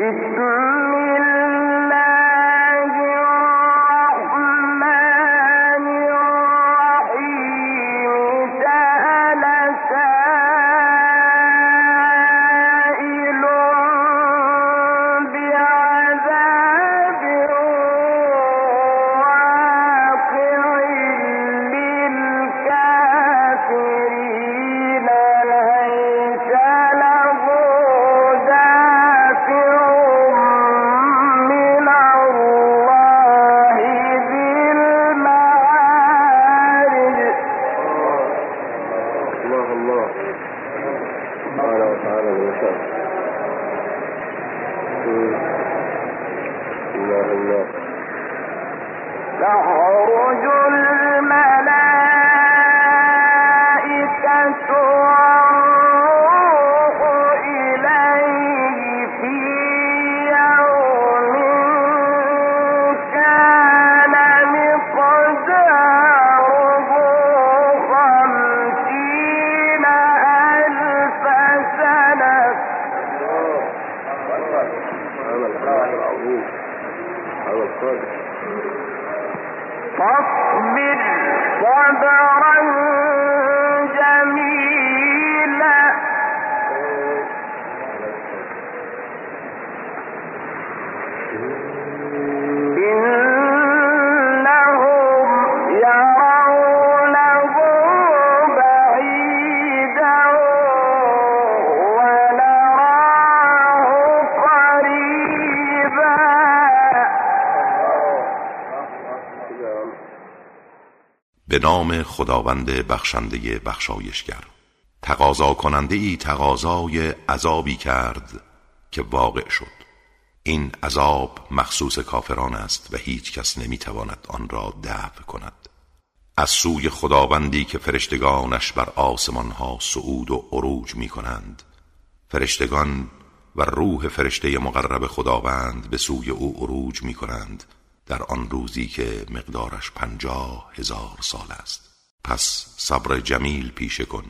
بكل rồi ừ. الله الله نخرج فاصبر صبرا جميلا Thank you. به نام خداوند بخشنده بخشایشگر. تقاضا کننده ای تقاضای عذابی کرد که واقع شد. این عذاب مخصوص کافران است و هیچ کس نمی‌تواند آن را دفع کند. از سوی خداوندی که فرشتگانش بر آسمان ها صعود و عروج می کنند فرشتگان و روح فرشته مقرب خداوند به سوی او عروج می کنند در آن روزی که مقدارش پنجاه هزار سال است. پس صبر جمیل پیشه کن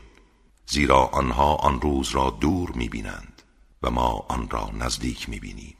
زیرا آنها آن روز را دور می‌بینند و ما آن را نزدیک می‌بینیم.